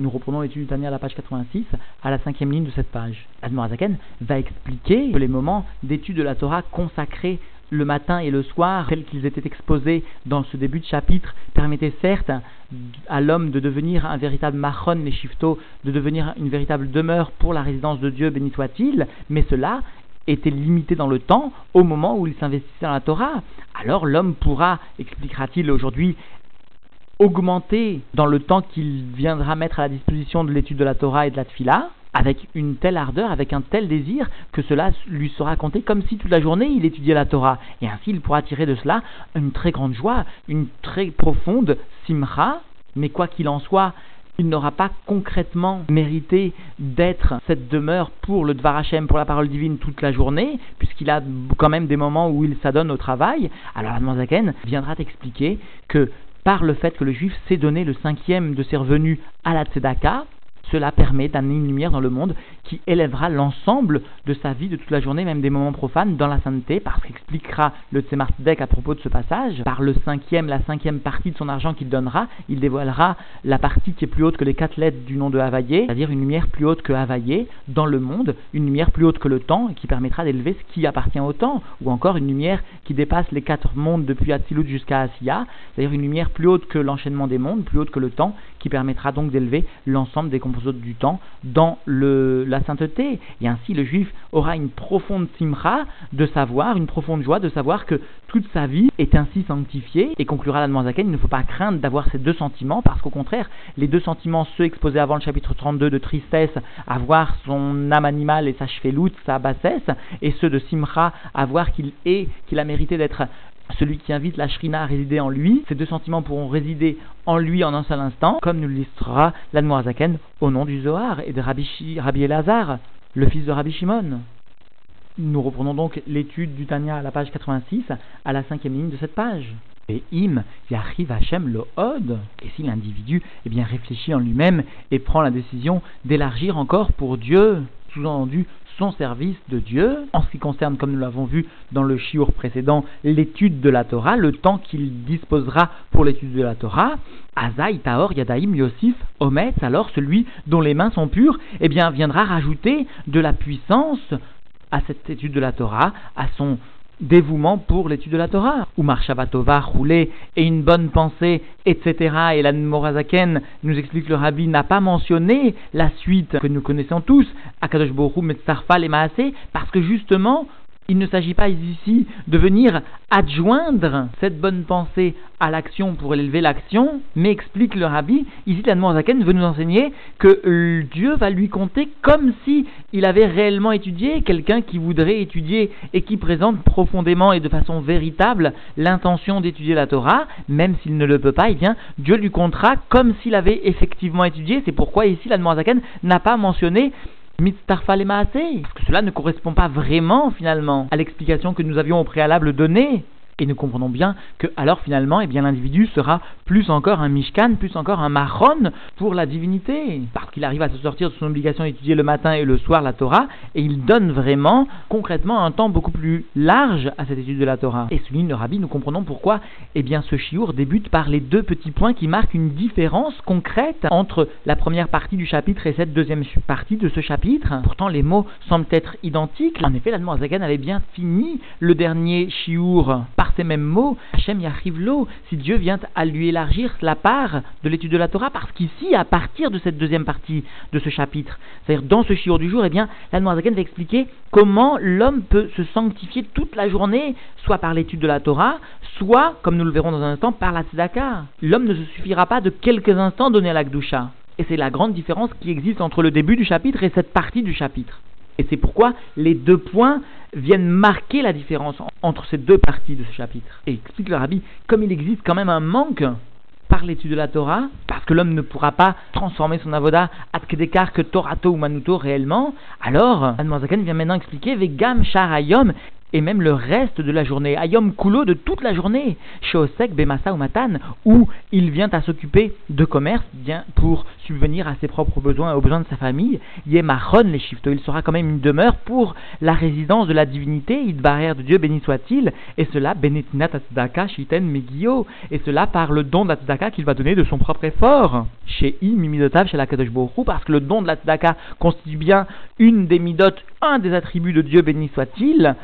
Nous reprenons l'étude à la page 86, à la cinquième ligne de cette page. Admorazaken va expliquer que les moments d'étude de la Torah consacrés le matin et le soir, tels qu'ils étaient exposés dans ce début de chapitre, permettaient certes à l'homme de devenir un véritable machon les shifto, de devenir une véritable demeure pour la résidence de Dieu, béni soit-il, mais cela était limité dans le temps au moment où il s'investissait dans la Torah. Alors l'homme pourra, expliquera-t-il aujourd'hui, augmenter dans le temps qu'il viendra mettre à la disposition de l'étude de la Torah et de la Tfila, avec une telle ardeur, avec un tel désir, que cela lui sera compté comme si toute la journée il étudiait la Torah. Et ainsi il pourra tirer de cela une très grande joie, une très profonde simcha, mais quoi qu'il en soit, il n'aura pas concrètement mérité d'être cette demeure pour le Dvar Hashem, pour la parole divine toute la journée, puisqu'il a quand même des moments où il s'adonne au travail. Alors Admanzaken viendra t'expliquer que par le fait que le juif s'est donné le cinquième de ses revenus à la Tzedaka, cela permet d'amener une lumière dans le monde qui élèvera l'ensemble de sa vie de toute la journée, même des moments profanes, dans la sainteté, parce qu'expliquera le Tzemar à propos de ce passage. Par le cinquième, la cinquième partie de son argent qu'il donnera, il dévoilera la partie qui est plus haute que les quatre lettres du nom de Havaillé, c'est-à-dire une lumière plus haute que Havaillé dans le monde, une lumière plus haute que le temps, qui permettra d'élever ce qui appartient au temps, ou encore une lumière qui dépasse les quatre mondes depuis Atzilut jusqu'à Asiya, c'est-à-dire une lumière plus haute que l'enchaînement des mondes, plus haute que le temps, qui permettra donc d'élever l'ensemble des composantes du temps dans la sainteté. Et ainsi, le juif aura une profonde simra de savoir, une profonde joie de savoir que toute sa vie est ainsi sanctifiée. Et conclura la Zaken, il ne faut pas craindre d'avoir ces deux sentiments, parce qu'au contraire, les deux sentiments, ceux exposés avant le chapitre 32 de tristesse, avoir son âme animale et sa cheveloute, sa bassesse, et ceux de simra, avoir qu'il est, qu'il a mérité d'être celui qui invite la Shrina à résider en lui, ces deux sentiments pourront résider en lui en un seul instant, comme nous l'illustrera l'Admorazaken au nom du Zohar et de Rabbi, Rabbi Elazar, le fils de Rabbi Shimon. Nous reprenons donc l'étude du Tanya à la page 86, à la cinquième ligne de cette page. Et im yachiv Hashem lo od. Et si l'individu eh bien, réfléchit en lui-même et prend la décision d'élargir encore pour Dieu, sous-entendu son service de Dieu, en ce qui concerne, comme nous l'avons vu dans le chiour précédent, l'étude de la Torah, le temps qu'il disposera pour l'étude de la Torah, Azaï Taor Yadaim Yosif Omet, alors celui dont les mains sont pures, eh bien viendra rajouter de la puissance à cette étude de la Torah, à son dévouement pour l'étude de la Torah. Ou Marshavatova, rouler et une bonne pensée, etc. Et la Morazaken nous explique que le rabbi n'a pas mentionné la suite que nous connaissons tous, Akadosh Bohu Metzarfa et Maasé, parce que justement, il ne s'agit pas ici de venir adjoindre cette bonne pensée à l'action pour élever l'action, mais explique le rabbi, ici Zaken veut nous enseigner que Dieu va lui compter comme si il avait réellement étudié, quelqu'un qui voudrait étudier et qui présente profondément et de façon véritable l'intention d'étudier la Torah, même s'il ne le peut pas, eh bien Dieu lui comptera comme s'il avait effectivement étudié. C'est pourquoi ici Zaken n'a pas mentionné parce que cela ne correspond pas vraiment finalement à l'explication que nous avions au préalable donnée et nous comprenons bien que alors finalement, eh bien l'individu sera plus encore un mishkan, plus encore un marron pour la divinité, parce qu'il arrive à se sortir de son obligation d'étudier le matin et le soir la Torah, et il donne vraiment, concrètement, un temps beaucoup plus large à cette étude de la Torah. Et souligne le rabbi, nous comprenons pourquoi, eh bien ce chiour débute par les deux petits points qui marquent une différence concrète entre la première partie du chapitre et cette deuxième partie de ce chapitre. Pourtant, les mots semblent être identiques. En effet, la Zagan avait bien fini le dernier chiour ces mêmes mots, Hachem Yachivlo, si Dieu vient à lui élargir la part de l'étude de la Torah, parce qu'ici, à partir de cette deuxième partie de ce chapitre, c'est-à-dire dans ce shiur du jour, eh bien, la va expliquer comment l'homme peut se sanctifier toute la journée, soit par l'étude de la Torah, soit, comme nous le verrons dans un instant, par la tzedaka. L'homme ne se suffira pas de quelques instants donnés à la Gdusha. Et c'est la grande différence qui existe entre le début du chapitre et cette partie du chapitre. Et c'est pourquoi les deux points viennent marquer la différence entre ces deux parties de ce chapitre. Et explique le rabbi, comme il existe quand même un manque par l'étude de la Torah, parce que l'homme ne pourra pas transformer son avoda ad que Torato ou Manuto réellement, alors Zaken vient maintenant expliquer Vegam Sharayom et même le reste de la journée, ayom kulo de toute la journée, Osek bemasa ou matan, où il vient à s'occuper de commerce bien pour subvenir à ses propres besoins et aux besoins de sa famille, yemachon les shifto, il sera quand même une demeure pour la résidence de la divinité, barrière de Dieu béni soit-il, et cela benetinat tzedaka shiten megio, et cela par le don tzedaka qu'il va donner de son propre effort, chez I mimidotav chez la Kadosh parce que le don de la tzedaka constitue bien une des midotes, un des attributs de Dieu béni soit-il,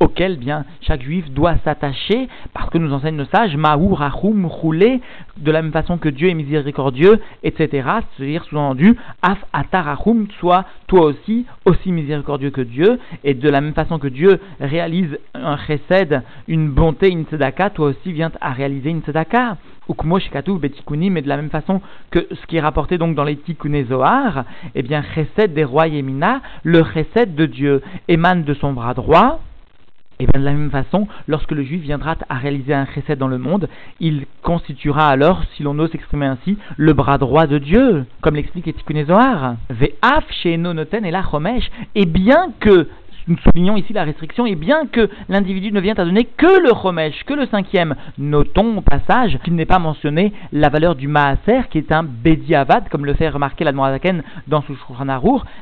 auquel bien chaque juif doit s'attacher, parce que nous enseignent nos sages, Maou, Rachum, Roulé, de la même façon que Dieu est miséricordieux, etc. C'est-à-dire sous-entendu, Af Atarachum, soit toi aussi, aussi miséricordieux que Dieu, et de la même façon que Dieu réalise un chesed, une bonté, une tzedaka, toi aussi viens à réaliser une tzedaka. Ukmo Shekatu Betikuni, mais de la même façon que ce qui est rapporté donc dans les Tikkuné Zohar, eh bien, chesed des rois Yemina, le chesed de Dieu émane de son bras droit, et bien de la même façon, lorsque le juif viendra à réaliser un chesed dans le monde, il constituera alors, si l'on ose s'exprimer ainsi, le bras droit de Dieu, comme l'explique Etikune Zohar. Ve'af noten et la et bien que nous soulignons ici la restriction, et bien que l'individu ne vient à donner que le Chomesh, que le cinquième, notons au passage qu'il n'est pas mentionné la valeur du Maaser, qui est un Bediavad, comme le fait remarquer la Noirzaken dans son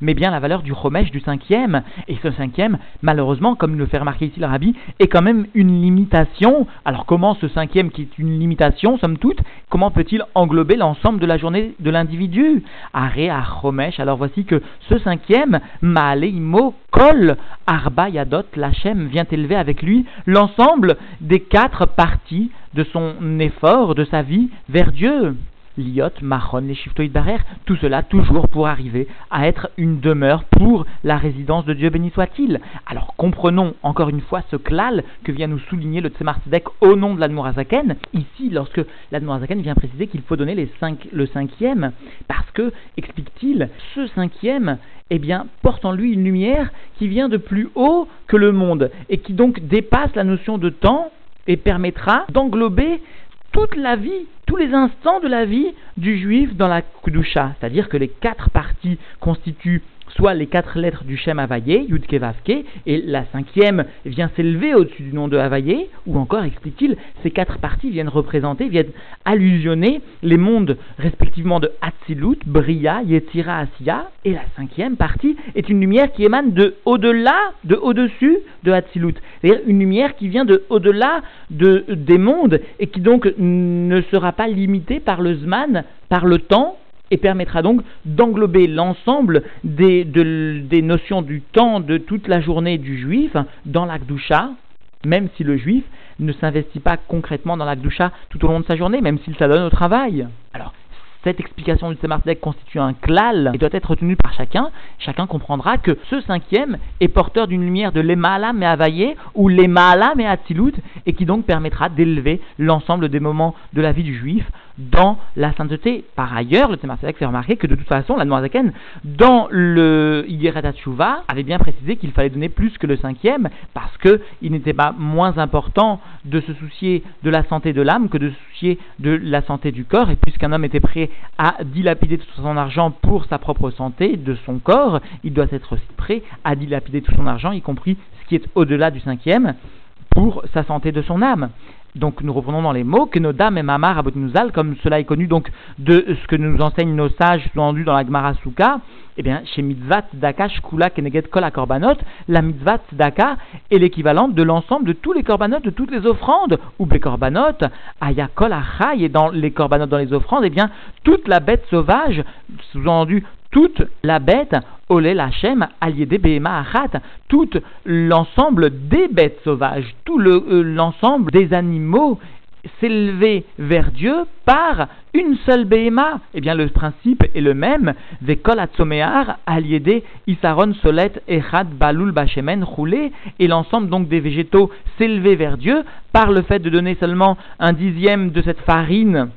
mais bien la valeur du Chomesh du cinquième. Et ce cinquième, malheureusement, comme le fait remarquer ici le Rabbi, est quand même une limitation. Alors comment ce cinquième, qui est une limitation, somme toute, comment peut-il englober l'ensemble de la journée de l'individu? Are à Chomesh. Alors voici que ce cinquième, Maaleimo, colle Arba Yadot, l'Hachem vient élever avec lui l'ensemble des quatre parties de son effort, de sa vie vers Dieu. Liot, Mahon, les Barer, tout cela toujours pour arriver à être une demeure pour la résidence de Dieu béni soit-il. Alors comprenons encore une fois ce klal que vient nous souligner le Tzemar au nom de l'Admorazaken. Ici, lorsque l'Admorazaken vient préciser qu'il faut donner le cinquième, parce que, explique-t-il, ce cinquième eh bien, porte en lui une lumière qui vient de plus haut que le monde et qui donc dépasse la notion de temps et permettra d'englober toute la vie, tous les instants de la vie du juif dans la Kudusha. C'est-à-dire que les quatre parties constituent soit les quatre lettres du Shem Havaye, Yudke Vavke, et la cinquième vient s'élever au-dessus du nom de Havaye, ou encore, explique-t-il, ces quatre parties viennent représenter, viennent allusionner les mondes respectivement de Hatzilut, Bria, Yetzira, Asiya, et la cinquième partie est une lumière qui émane de au-delà, de au-dessus de Hatzilut, c'est-à-dire une lumière qui vient de au-delà de, des mondes, et qui donc ne sera pas limitée par le Zman, par le temps, et permettra donc d'englober l'ensemble des, notions du temps de toute la journée du juif dans l'Akdusha, même si le juif ne s'investit pas concrètement dans l'Akdusha tout au long de sa journée, même s'il s'adonne au travail. Cette explication du Tzemardek constitue un klal et doit être retenue par chacun, chacun comprendra que ce cinquième est porteur d'une lumière de l'Emala Me'avaye ou l'Emala Me'atzilut et qui donc permettra d'élever l'ensemble des moments de la vie du juif dans la sainteté. Par ailleurs, le Tzemardek fait remarquer que de toute façon, la Noirzaken, dans le Yigeret avait bien précisé qu'il fallait donner plus que le cinquième parce qu'il n'était pas moins important de se soucier de la santé de l'âme que de se soucier de la santé du corps puisqu'un homme était prêt à dilapider tout son argent pour sa propre santé, de son corps, il doit être aussi prêt à dilapider tout son argent, y compris ce qui est au-delà du cinquième, pour sa santé de son âme. Donc nous reprenons dans les mots que nos dames et mamar abotinouzal, comme cela est connu donc de ce que nous enseignent nos sages sous dans la Gemara Souka, eh bien chez mitzvah daka shkula keneget kol korbanot, la mitzvah daka est l'équivalente de l'ensemble de tous les korbanot, de toutes les offrandes, ou les korbanot, ayakol achai, et dans les korbanot dans les offrandes, eh bien toute la bête sauvage, sous-entendu toute la bête, Olé Lachem, des Behema Achat, tout l'ensemble des bêtes sauvages, tout euh, l'ensemble des animaux s'élever vers Dieu par une seule Behema. Eh bien, le principe est le même. Vekol Atzomear, Aliede, Isaron, Solet, Echad, Balul, Bachemen, Roulé, et l'ensemble donc des végétaux s'élever vers Dieu par le fait de donner seulement un dixième de cette farine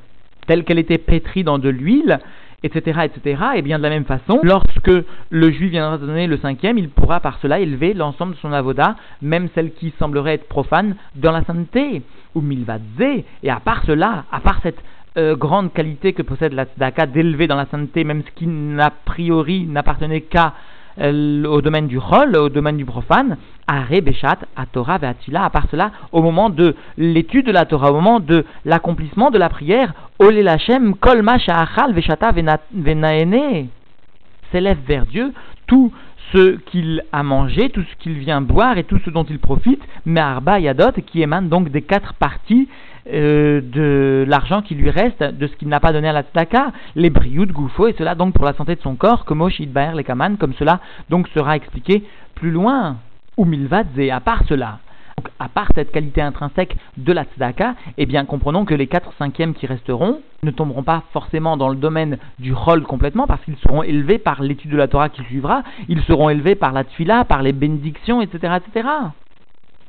telle qu'elle était pétrie dans de l'huile, etc., etc. Et bien de la même façon, lorsque le juif viendra donner le cinquième, il pourra par cela élever l'ensemble de son avoda, même celle qui semblerait être profane, dans la sainteté. Ou milvadze, et à part cela, à part cette euh, grande qualité que possède la tzedaka d'élever dans la sainteté, même ce qui n'a priori n'appartenait qu'à au domaine du rôle, au domaine du profane, Are Beshat, à Torah, à part cela, au moment de l'étude de la Torah, au moment de l'accomplissement de la prière, Ole Lachem, Kol Achal Veshata Venaene, s'élève vers Dieu tout ce qu'il a mangé, tout ce qu'il vient boire et tout ce dont il profite, mais Arba Yadot, qui émane donc des quatre parties euh, de l'argent qui lui reste, de ce qu'il n'a pas donné à la tzedaka, les de goufo, et cela donc pour la santé de son corps, comme Baer les kaman, comme cela donc sera expliqué plus loin. Ou milvadze, à part cela, donc, à part cette qualité intrinsèque de la tzedaka, eh bien, comprenons que les 4 cinquièmes qui resteront ne tomberont pas forcément dans le domaine du rôle complètement, parce qu'ils seront élevés par l'étude de la Torah qui suivra, ils seront élevés par la tfila, par les bénédictions, etc., etc.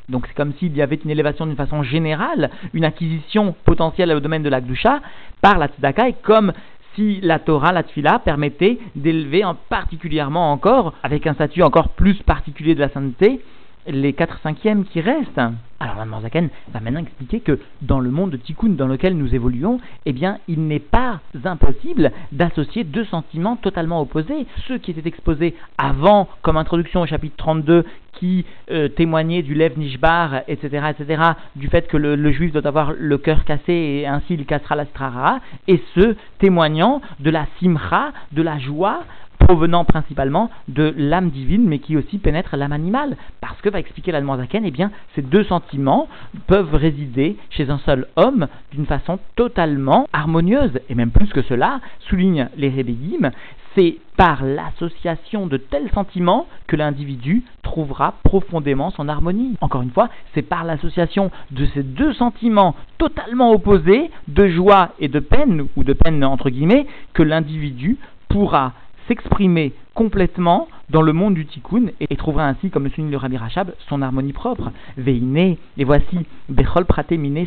Donc c'est comme s'il y avait une élévation d'une façon générale, une acquisition potentielle au domaine de la Gdusha par la tzedaka, et comme si la Torah, la Tfila, permettait d'élever en particulièrement encore, avec un statut encore plus particulier de la sainteté, les 4 cinquièmes qui restent. Alors la Morzaken va maintenant expliquer que dans le monde de Tikkun dans lequel nous évoluons, eh bien, il n'est pas impossible d'associer deux sentiments totalement opposés. Ceux qui étaient exposés avant, comme introduction au chapitre 32, qui euh, témoignaient du Lev Nishbar, etc., etc., du fait que le, juif doit avoir le cœur cassé et ainsi il cassera la strara, et ceux témoignant de la simcha, de la joie, provenant principalement de l'âme divine, mais qui aussi pénètre l'âme animale. Parce que, va expliquer la Zaken, eh bien, ces deux sentiments peuvent résider chez un seul homme d'une façon totalement harmonieuse. Et même plus que cela, souligne les Rébéim, c'est par l'association de tels sentiments que l'individu trouvera profondément son harmonie. Encore une fois, c'est par l'association de ces deux sentiments totalement opposés, de joie et de peine, ou de peine entre guillemets, que l'individu pourra s'exprimer complètement dans le monde du tikkun et, trouvera ainsi, comme le souligne le Rabbi Rachab, son harmonie propre. Veine, et voici, Bechol Pratemine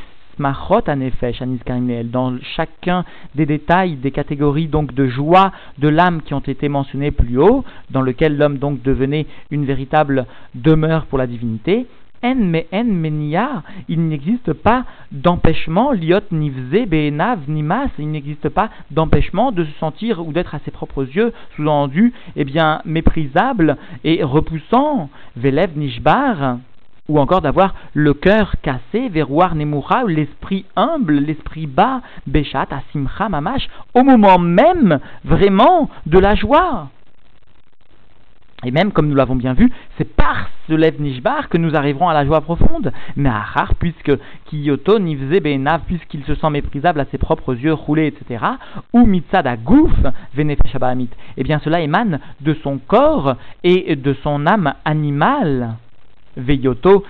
dans chacun des détails, des catégories donc de joie de l'âme qui ont été mentionnées plus haut, dans lequel l'homme donc devenait une véritable demeure pour la divinité, en me en menia, il n'existe pas d'empêchement, liot nivze be'enav nimas, il n'existe pas d'empêchement de se sentir ou d'être à ses propres yeux, sous-entendu, eh bien, méprisable et repoussant, velev nishbar, ou encore d'avoir le cœur cassé, verroir nemura, l'esprit humble, l'esprit bas, bechat, asimcha, mamash, au moment même, vraiment, de la joie. Et même, comme nous l'avons bien vu, c'est par ce Lev Nishbar que nous arriverons à la joie profonde. Mais Achar, puisque Kiyoto Nivze Benav, puisqu'il se sent méprisable à ses propres yeux roulés, etc., ou Mitzad Agouf Venefesh eh bien cela émane de son corps et de son âme animale. Veyoto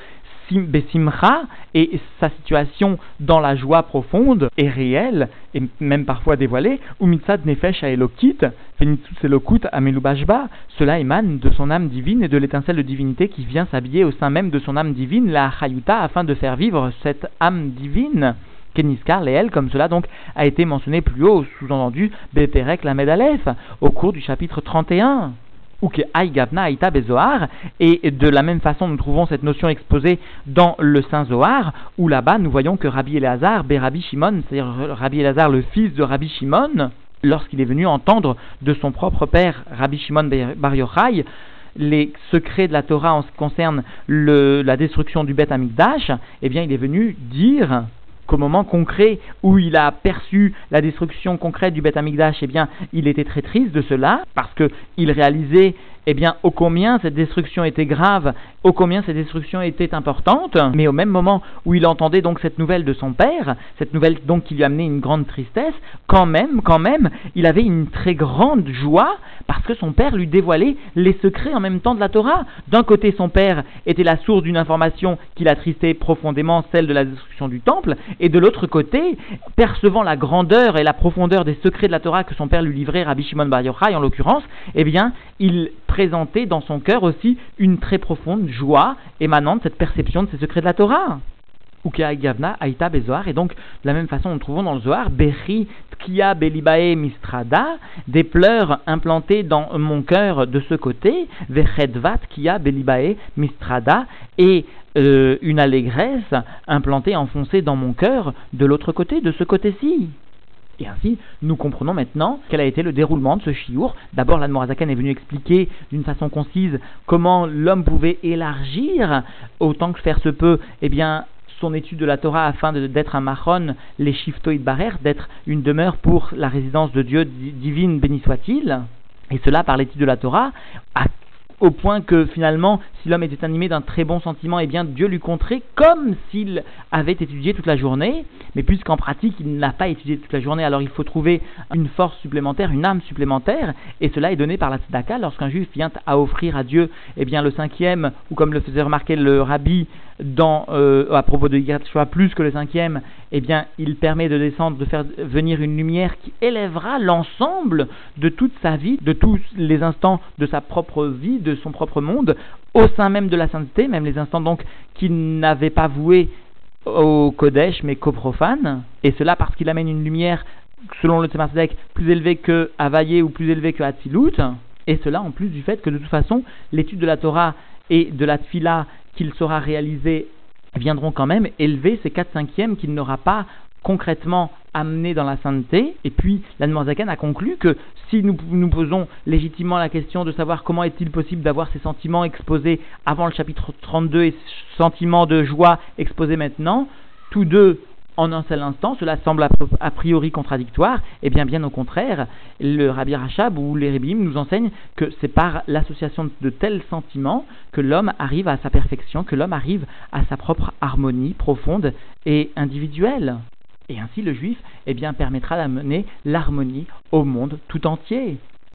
Besimcha et sa situation dans la joie profonde est réelle et même parfois dévoilée, ou nefesh amelubashba, cela émane de son âme divine et de l'étincelle de divinité qui vient s'habiller au sein même de son âme divine, la chayuta, afin de faire vivre cette âme divine. Keniskar, elle, comme cela donc a été mentionné plus haut, sous-entendu, Beperek la Medalef, au cours du chapitre 31 ou que Aïta Bezoar, et de la même façon nous trouvons cette notion exposée dans le Saint Zohar, où là-bas nous voyons que Rabbi Elazar, Rabbi Shimon, c'est-à-dire Rabbi Elazar le fils de Rabbi Shimon, lorsqu'il est venu entendre de son propre père, Rabbi Shimon Bar Yochai, les secrets de la Torah en ce qui concerne la destruction du Beth Amikdash, eh bien il est venu dire qu'au moment concret où il a perçu la destruction concrète du Beth Amikdash, eh bien, il était très triste de cela, parce qu'il réalisait eh bien, ô combien cette destruction était grave, ô combien cette destruction était importante, mais au même moment où il entendait donc cette nouvelle de son père, cette nouvelle donc qui lui amenait une grande tristesse, quand même, quand même, il avait une très grande joie parce que son père lui dévoilait les secrets en même temps de la Torah. D'un côté, son père était la source d'une information qui l'attristait profondément, celle de la destruction du temple, et de l'autre côté, percevant la grandeur et la profondeur des secrets de la Torah que son père lui livrait, Rabbi Shimon Bar Yochai en l'occurrence, eh bien, il présenter dans son cœur aussi une très profonde joie émanant de cette perception de ces secrets de la Torah. Gavna, Aïta Bezoar, et donc de la même façon nous trouvons dans le Zohar, Bechi Tkia Belibae Mistrada, des pleurs implantés dans mon cœur de ce côté, Vechedvat Kia Belibae Mistrada, et euh, une allégresse implantée, enfoncée dans mon cœur de l'autre côté, de ce côté-ci. Et ainsi, nous comprenons maintenant quel a été le déroulement de ce chiour. D'abord, l'Admorazakan est venu expliquer d'une façon concise comment l'homme pouvait élargir, autant que faire se peut, eh bien, son étude de la Torah afin d'être un maron, les shiftoïd barer, d'être une demeure pour la résidence de Dieu divine, béni soit-il. Et cela par l'étude de la Torah, au point que finalement, si l'homme était animé d'un très bon sentiment, eh bien Dieu lui compterait comme s'il avait étudié toute la journée, mais puisqu'en pratique il n'a pas étudié toute la journée, alors il faut trouver une force supplémentaire, une âme supplémentaire, et cela est donné par la tzedaka. Lorsqu'un juif vient à offrir à Dieu eh bien le cinquième, ou comme le faisait remarquer le rabbi dans, euh, à propos de Yirat plus que le cinquième, eh bien, il permet de descendre, de faire venir une lumière qui élèvera l'ensemble de toute sa vie, de tous les instants de sa propre vie, de son propre monde, au sein même de la sainteté, même les instants donc qu'il n'avait pas voué au Kodesh, mais qu'au profane, et cela parce qu'il amène une lumière, selon le Tzemar plus élevée que Havaïe ou plus élevée que Hatzilut, et cela en plus du fait que de toute façon, l'étude de la Torah et de la Tfila qu'il sera réalisé viendront quand même élever ces 4 cinquièmes qu'il n'aura pas concrètement amené dans la sainteté. Et puis, l'Anne a conclu que si nous nous posons légitimement la question de savoir comment est-il possible d'avoir ces sentiments exposés avant le chapitre 32 et sentiments de joie exposés maintenant, tous deux en un seul instant, cela semble a priori contradictoire, et bien bien au contraire, le Rabbi Rachab ou les nous enseignent que c'est par l'association de tels sentiments que l'homme arrive à sa perfection, que l'homme arrive à sa propre harmonie profonde et individuelle. Et ainsi le juif eh bien, permettra d'amener l'harmonie au monde tout entier.